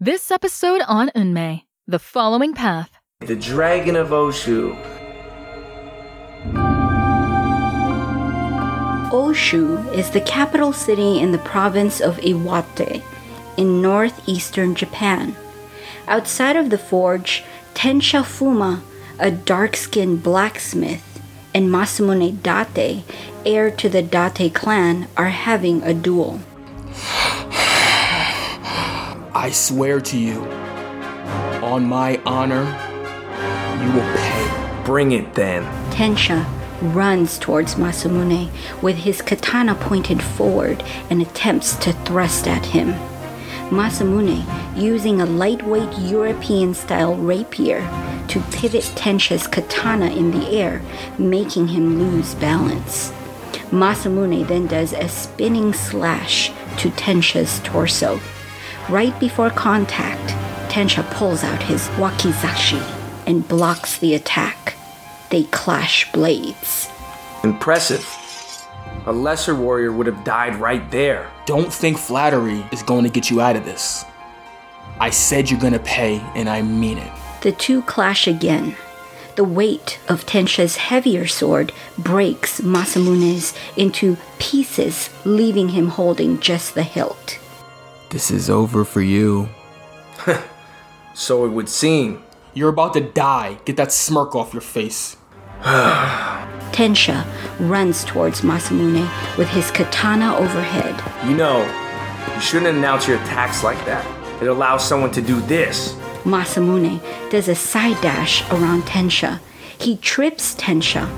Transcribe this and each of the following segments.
This episode on Unmei, the following path. The Dragon of Oshu. Oshu is the capital city in the province of Iwate in northeastern Japan. Outside of the forge, Tensha Fuma, a dark skinned blacksmith, and Masamune Date, heir to the Date clan, are having a duel. I swear to you, on my honor, you will pay. Bring it then. Tensha runs towards Masamune with his katana pointed forward and attempts to thrust at him. Masamune, using a lightweight European style rapier to pivot Tensha's katana in the air, making him lose balance. Masamune then does a spinning slash to Tensha's torso. Right before contact, Tensha pulls out his wakizashi and blocks the attack. They clash blades. Impressive. A lesser warrior would have died right there. Don't think flattery is going to get you out of this. I said you're gonna pay, and I mean it. The two clash again. The weight of Tensha's heavier sword breaks Masamune's into pieces, leaving him holding just the hilt. This is over for you. So it would seem. You're about to die. Get that smirk off your face. Tensha runs towards Masamune with his katana overhead. You know, you shouldn't announce your attacks like that. It allows someone to do this. Masamune does a side dash around Tensha. He trips Tensha.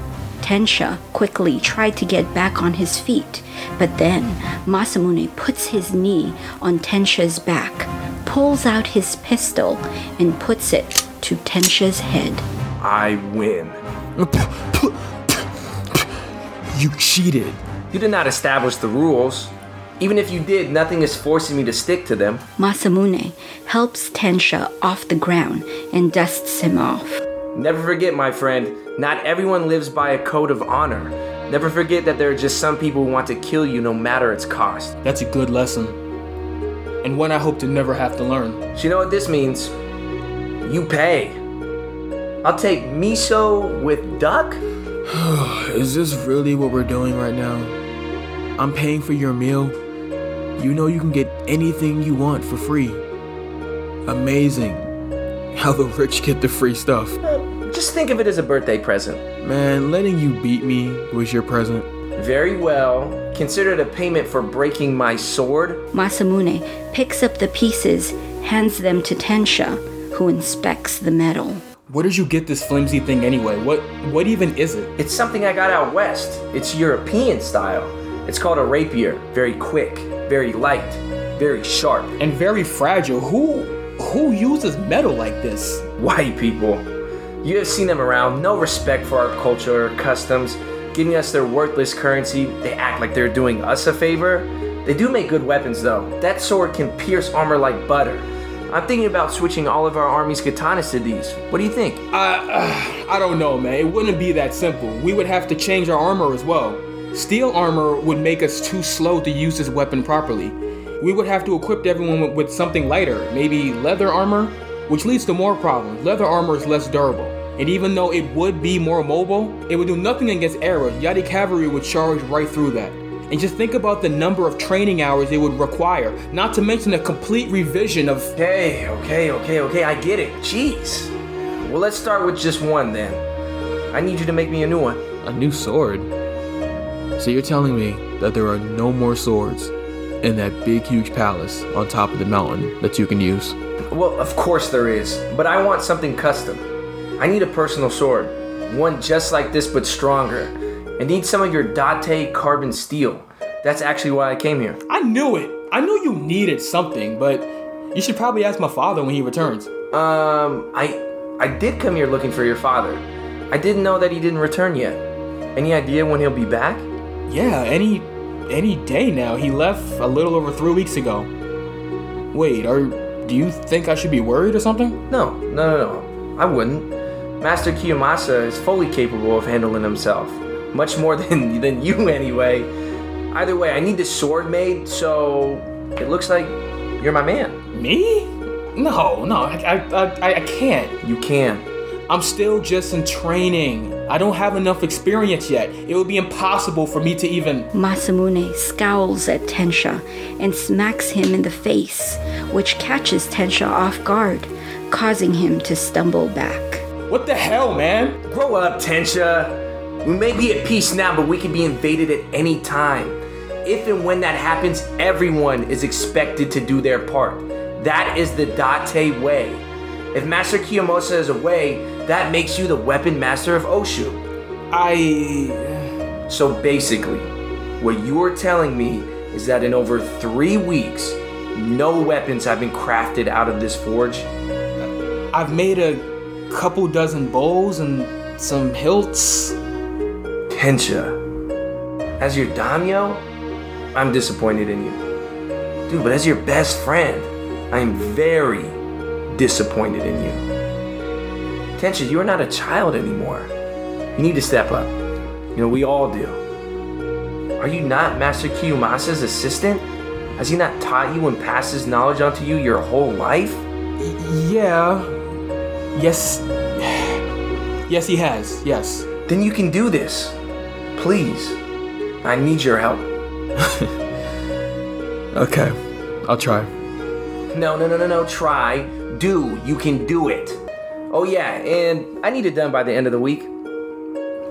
Tensha quickly tried to get back on his feet, but then Masamune puts his knee on Tensha's back, pulls out his pistol, and puts it to Tensha's head. I win. You cheated. You did not establish the rules. Even if you did, nothing is forcing me to stick to them. Masamune helps Tensha off the ground and dusts him off. Never forget, my friend, not everyone lives by a code of honor. Never forget that there are just some people who want to kill you no matter its cost. That's a good lesson. And one I hope to never have to learn. So you know what this means? You pay. I'll take miso with duck? Is this really what we're doing right now? I'm paying for your meal. You know you can get anything you want for free. Amazing. How the rich get the free stuff. Just think of it as a birthday present. Man, letting you beat me was your present. Very well. Consider it a payment for breaking my sword. Masamune picks up the pieces, hands them to Tensha, who inspects the metal. Where did you get this flimsy thing anyway? What what even is it? It's something I got out west. It's European style. It's called a rapier. Very quick, very light, very sharp. And very fragile. Who who uses metal like this? White people. You have seen them around, no respect for our culture or customs, giving us their worthless currency. They act like they're doing us a favor. They do make good weapons though. That sword can pierce armor like butter. I'm thinking about switching all of our army's katanas to these. What do you think? I uh, I don't know, man. It wouldn't be that simple. We would have to change our armor as well. Steel armor would make us too slow to use this weapon properly. We would have to equip everyone with something lighter, maybe leather armor, which leads to more problems. Leather armor is less durable. And even though it would be more mobile, it would do nothing against arrows. Yadi cavalry would charge right through that. And just think about the number of training hours it would require, not to mention a complete revision of. Okay, okay, okay, okay, I get it. Jeez. Well, let's start with just one then. I need you to make me a new one. A new sword? So you're telling me that there are no more swords in that big, huge palace on top of the mountain that you can use? Well, of course there is, but I want something custom. I need a personal sword, one just like this but stronger. I need some of your Date carbon steel. That's actually why I came here. I knew it! I knew you needed something, but you should probably ask my father when he returns. Um, I I did come here looking for your father. I didn't know that he didn't return yet. Any idea when he'll be back? Yeah, any any day now. He left a little over three weeks ago. Wait, are do you think I should be worried or something? No, no, no, no. I wouldn't. Master Kiyomasa is fully capable of handling himself. Much more than than you anyway. Either way, I need this sword made, so it looks like you're my man. Me? No, no, I, I, I, I can't. You can. I'm still just in training. I don't have enough experience yet. It would be impossible for me to even. Masamune scowls at Tensha and smacks him in the face, which catches Tensha off guard, causing him to stumble back. What the hell, man? Grow up, Tensha. We may be at peace now, but we can be invaded at any time. If and when that happens, everyone is expected to do their part. That is the Date way. If Master Kiyomasa is away, that makes you the weapon master of Oshu. I. So basically, what you are telling me is that in over three weeks, no weapons have been crafted out of this forge? I've made a couple dozen bows and some hilts. Tensha, as your daimyo, I'm disappointed in you. Dude, but as your best friend, I am very disappointed in you. Tensha, you are not a child anymore. You need to step up. You know, we all do. Are you not Master Kiyomasa's assistant? Has he not taught you and passed his knowledge onto you your whole life? Yeah. Yes. Yes, he has. Yes. Then you can do this. Please. I need your help. Okay, I'll try. No, no, no, no, no. Try. Do. You can do it. Oh, yeah, and I need it done by the end of the week.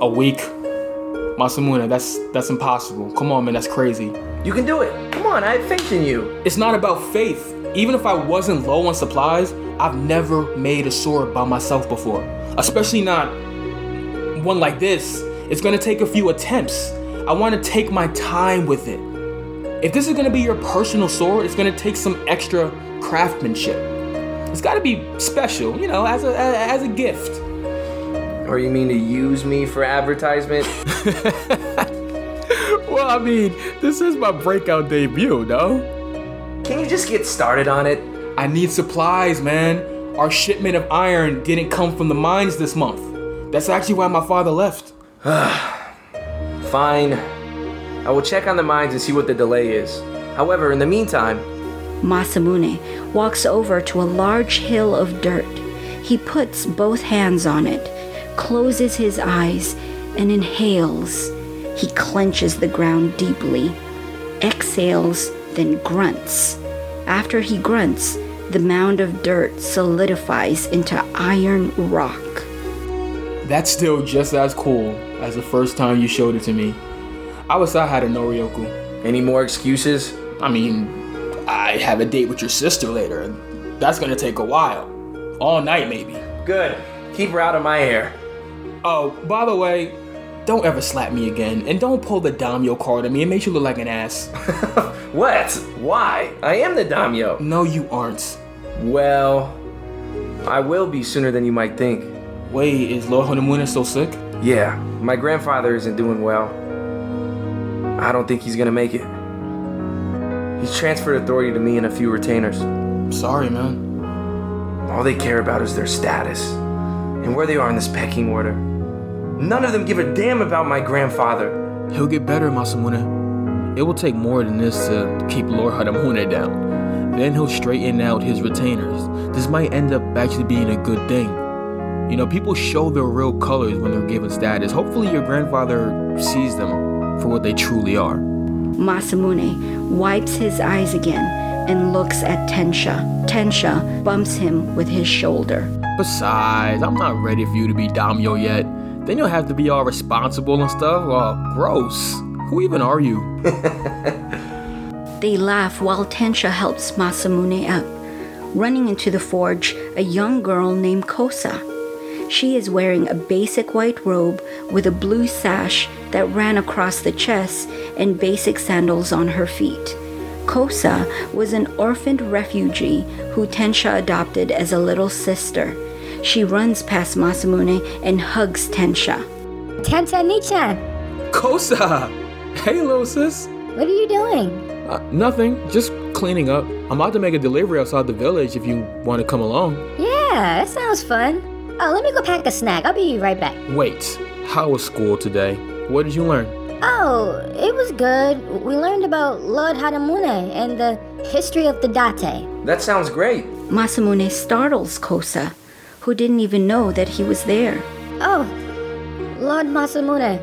A week. Masamune, that's that's impossible. Come on, man, that's crazy. You can do it. Come on, I have faith in you. It's not about faith. Even if I wasn't low on supplies, I've never made a sword by myself before. Especially not one like this. It's gonna take a few attempts. I wanna take my time with it. If this is gonna be your personal sword, it's gonna take some extra craftsmanship. It's gotta be special, you know, as a as a gift. Or you mean to use me for advertisement? Well, I mean, this is my breakout debut, no? Can you just get started on it? I need supplies, man. Our shipment of iron didn't come from the mines this month. That's actually why my father left. Fine. I will check on the mines and see what the delay is. However, in the meantime, Masamune walks over to a large hill of dirt. He puts both hands on it, closes his eyes, and inhales. He clenches the ground deeply, exhales, then grunts. After he grunts, the mound of dirt solidifies into iron rock. That's still just as cool as the first time you showed it to me. I wish I had a Noryoku. any more excuses? I mean, I have a date with your sister later. and That's gonna take a while. All night, maybe. Good. Keep her out of my hair. Oh, by the way, don't ever slap me again, and don't pull the Daimyo card on me. It makes you look like an ass. What? Why? I am the daimyo. no, you aren't. Well, I will be sooner than you might think. Wait, is Lord Hadamune still sick? Yeah, my grandfather isn't doing well. I don't think he's gonna make it. He's transferred authority to me and a few retainers. Sorry, man. All they care about is their status and where they are in this pecking order. None of them give a damn about my grandfather. He'll get better, Masamune. It will take more than this to keep Lord Hadamune down. Then he'll straighten out his retainers. This might end up actually being a good thing. You know, people show their real colors when they're given status. Hopefully, your grandfather sees them for what they truly are. Masamune wipes his eyes again and looks at Tensha. Tensha bumps him with his shoulder. Besides, I'm not ready for you to be Daimyo yet. Then you'll have to be all responsible and stuff. Oh, gross. Who even are you? They laugh while Tensha helps Masamune up. Running into the forge, a young girl named Kosa. She is wearing a basic white robe with a blue sash that ran across the chest and basic sandals on her feet. Kosa was an orphaned refugee who Tensha adopted as a little sister. She runs past Masamune and hugs Tensha. Tensha Nii-chan, Kosa! Hey, little sis. what are you doing? Uh, nothing, just cleaning up. I'm about to make a delivery outside the village if you want to come along. Yeah, that sounds fun. Oh, let me go pack a snack. I'll be right back. Wait, how was school today? What did you learn? Oh, it was good. We learned about Lord Hadamune and the history of the Date. That sounds great. Masamune startles Kosa, who didn't even know that he was there. Oh, Lord Masamune,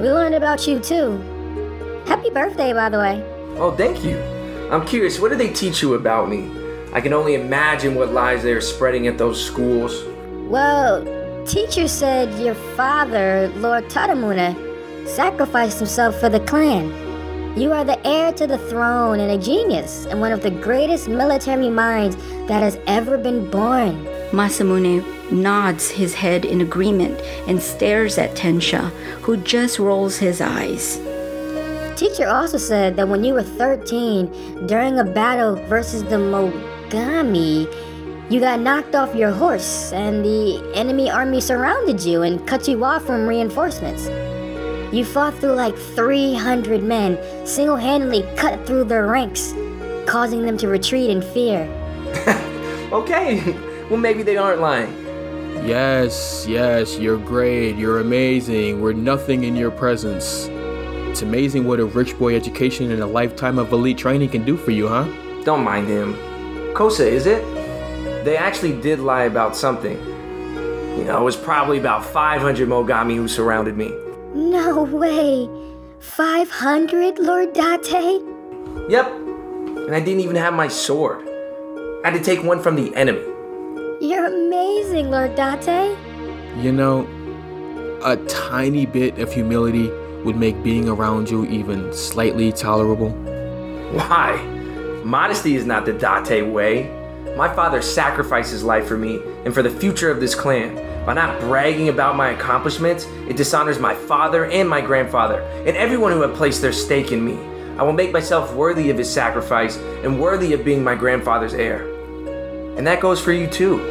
we learned about you too. Happy birthday, by the way. Oh, thank you. I'm curious, what did they teach you about me? I can only imagine what lies they are spreading at those schools. Well, teacher said your father, Lord Tadamune, sacrificed himself for the clan. You are the heir to the throne and a genius and one of the greatest military minds that has ever been born. Masamune nods his head in agreement and stares at Tensha, who just rolls his eyes. Teacher also said that when you were 13, during a battle versus the Mogami, you got knocked off your horse and the enemy army surrounded you and cut you off from reinforcements. You fought through like 300 men, single handedly cut through their ranks, causing them to retreat in fear. Okay, well, maybe they aren't lying. Yes, yes, you're great, you're amazing, we're nothing in your presence. It's amazing what a rich boy education and a lifetime of elite training can do for you, huh? Don't mind him. Kosa, is it? They actually did lie about something. You know, it was probably about 500 Mogami who surrounded me. No way! 500, Lord Date? Yep, and I didn't even have my sword. I had to take one from the enemy. You're amazing, Lord Date. You know, a tiny bit of humility would make being around you even slightly tolerable. Why? Modesty is not the Date way. My father sacrificed his life for me and for the future of this clan. By not bragging about my accomplishments, it dishonors my father and my grandfather and everyone who had placed their stake in me. I will make myself worthy of his sacrifice and worthy of being my grandfather's heir. And that goes for you too.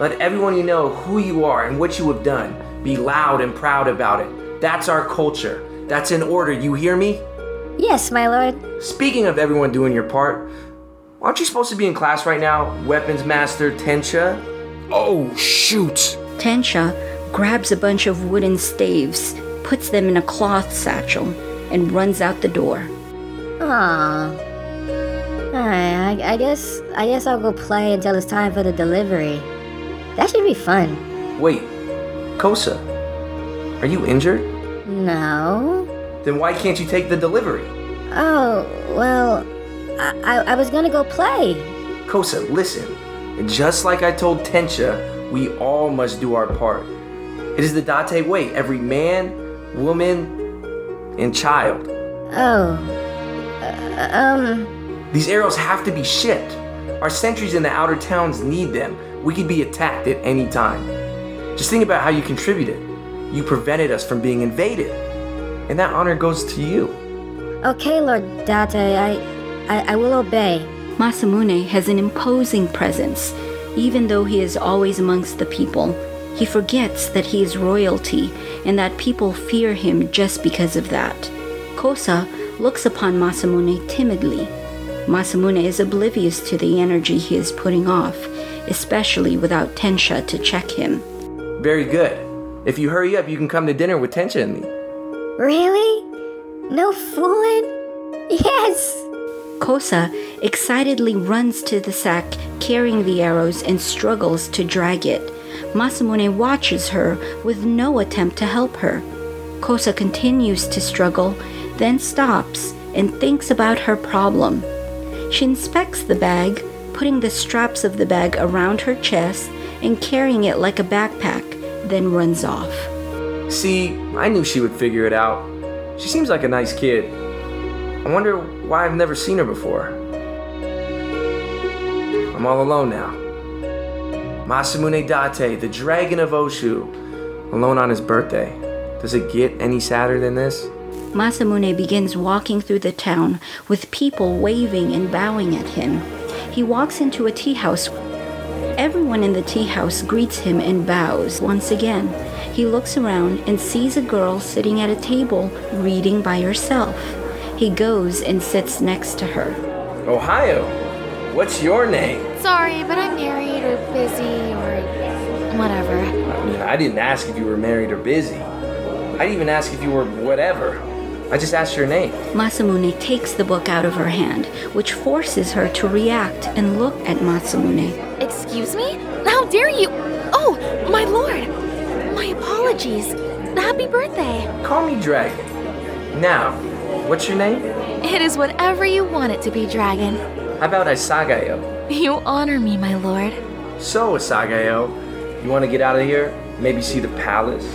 Let everyone you know who you are and what you have done. Be loud and proud about it. That's our culture. That's in order, you hear me? Yes, my lord. Speaking of everyone doing your part, aren't you supposed to be in class right now, Weapons Master Tensha? Oh, shoot! Tensha grabs a bunch of wooden staves, puts them in a cloth satchel, and runs out the door. Aww. Alright, I, I guess I guess I'll go play until it's time for the delivery. That should be fun. Wait, Kosa, are you injured? No. Then why can't you take the delivery? Oh, well, I, I, I was gonna go play. Kosa, listen. Just like I told Tensha, we all must do our part. It is the Date way. Every man, woman, and child. Oh. Uh, um. These arrows have to be shipped. Our sentries in the outer towns need them. We could be attacked at any time. Just think about how you contributed. You prevented us from being invaded. And that honor goes to you. Okay, Lord Date, I, I, I will obey. Masamune has an imposing presence. Even though he is always amongst the people, he forgets that he is royalty and that people fear him just because of that. Kosa looks upon Masamune timidly. Masamune is oblivious to the energy he is putting off, especially without Tensha to check him. Very good. If you hurry up, you can come to dinner with Tensha and me. Really? No fooling? Yes! Kosa excitedly runs to the sack carrying the arrows and struggles to drag it. Masamune watches her with no attempt to help her. Kosa continues to struggle, then stops and thinks about her problem. She inspects the bag, putting the straps of the bag around her chest and carrying it like a backpack, then runs off. See, I knew she would figure it out. She seems like a nice kid. I wonder why I've never seen her before. I'm all alone now. Masamune Date, the dragon of Oshu, alone on his birthday. Does it get any sadder than this? Masamune begins walking through the town with people waving and bowing at him. He walks into a tea house. Everyone in the tea house greets him and bows once again. He looks around and sees a girl sitting at a table reading by herself. He goes and sits next to her. Ohayo, what's your name? Sorry, but I'm married or busy or whatever. I mean, I didn't ask if you were married or busy. I didn't even ask if you were whatever. I just asked your name. Masamune takes the book out of her hand, which forces her to react and look at Masamune. Excuse me? How dare you? Oh, my lord! My apologies. Happy birthday. Call me Dragon. Now, what's your name? It is whatever you want it to be, Dragon. How about Asagao? You honor me, my lord. So, Asagao, you want to get out of here? Maybe see the palace?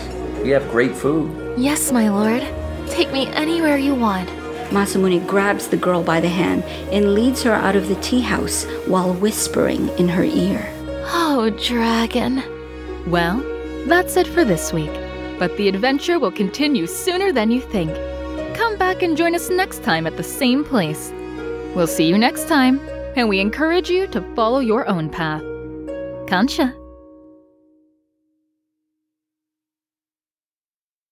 We have great food. Yes, my lord. Take me anywhere you want. Masamune grabs the girl by the hand and leads her out of the tea house while whispering in her ear. Oh, Dragon. Well, that's it for this week. But the adventure will continue sooner than you think. Come back and join us next time at the same place. We'll see you next time, and we encourage you to follow your own path. Kancha.